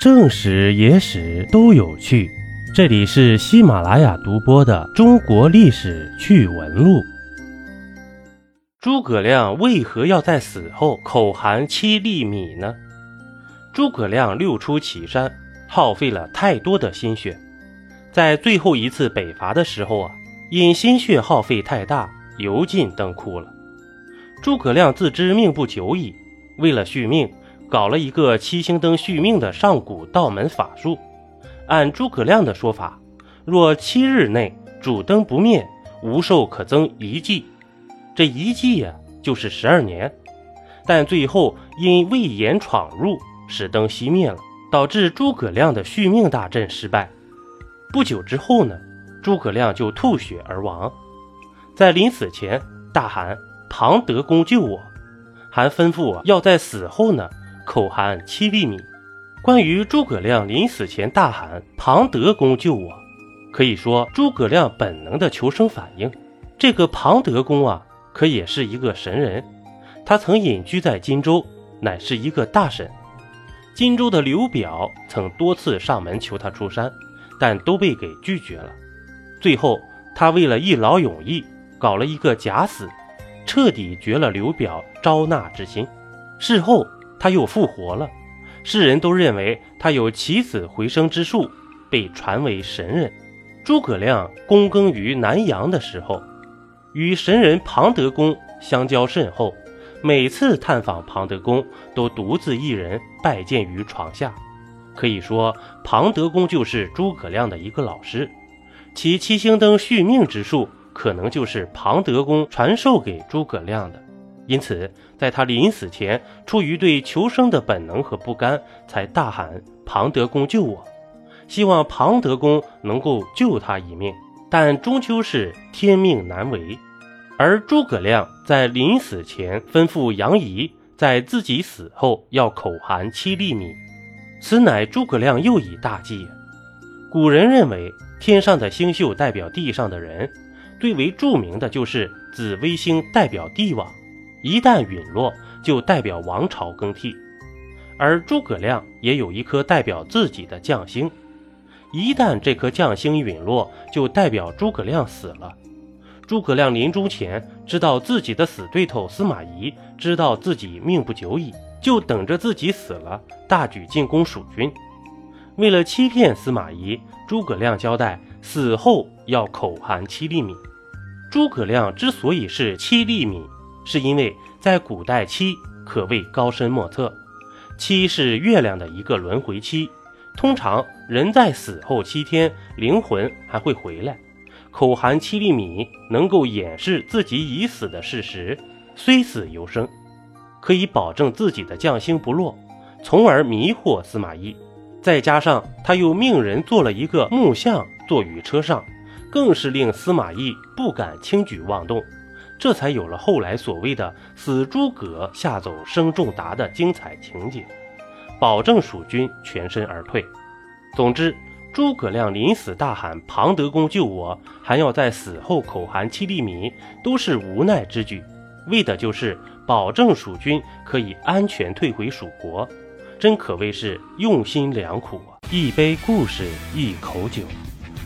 正史、野史都有趣。这里是喜马拉雅独播的《中国历史趣闻录》。诸葛亮为何要在死后口含七粒米呢？诸葛亮六出祁山，耗费了太多的心血，在最后一次北伐的时候啊，因心血耗费太大，油尽灯枯了。诸葛亮自知命不久矣，为了续命。搞了一个七星灯续命的上古道门法术。按诸葛亮的说法，若七日内主灯不灭，无寿可增一季。这一季呀，就是十二年。但最后因魏延闯入，使灯熄灭了，导致诸葛亮的续命大阵失败。不久之后呢，诸葛亮就吐血而亡。在临死前大喊：“庞德公救我！”还吩咐我要在死后呢。口含七粒米。关于诸葛亮临死前大喊“庞德公救我”，可以说诸葛亮本能的求生反应。这个庞德公啊，可也是一个神人。他曾隐居在荆州，乃是一个大神。荆州的刘表曾多次上门求他出山，但都被给拒绝了。最后，他为了一劳永逸，搞了一个假死，彻底绝了刘表招纳之心。事后。他又复活了，世人都认为他有起死回生之术，被传为神人。诸葛亮躬耕于南阳的时候，与神人庞德公相交甚厚，每次探访庞德公，都独自一人拜见于床下。可以说，庞德公就是诸葛亮的一个老师，其七星灯续命之术，可能就是庞德公传授给诸葛亮的。因此，在他临死前，出于对求生的本能和不甘，才大喊“庞德公救我”，希望庞德公能够救他一命。但终究是天命难违。而诸葛亮在临死前吩咐杨仪，在自己死后要口含七粒米，此乃诸葛亮又一大计。古人认为，天上的星宿代表地上的人，最为著名的就是紫微星代表帝王。一旦陨落，就代表王朝更替，而诸葛亮也有一颗代表自己的将星，一旦这颗将星陨落，就代表诸葛亮死了。诸葛亮临终前知道自己的死对头司马懿知道自己命不久矣，就等着自己死了，大举进攻蜀军。为了欺骗司马懿，诸葛亮交代死后要口含七粒米。诸葛亮之所以是七粒米。是因为在古代，七可谓高深莫测。七是月亮的一个轮回期，通常人在死后七天，灵魂还会回来。口含七粒米，能够掩饰自己已死的事实，虽死犹生，可以保证自己的将星不落，从而迷惑司马懿。再加上他又命人做了一个木像坐于车上，更是令司马懿不敢轻举妄动。这才有了后来所谓的“死诸葛吓走生仲达”的精彩情节，保证蜀军全身而退。总之，诸葛亮临死大喊“庞德公救我”，还要在死后口含七粒米，都是无奈之举，为的就是保证蜀军可以安全退回蜀国。真可谓是用心良苦啊！一杯故事，一口酒，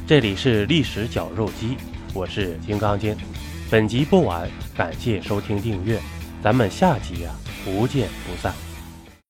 这里是历史绞肉机，我是金刚经。本集播完，感谢收听订阅，咱们下集啊不见不散。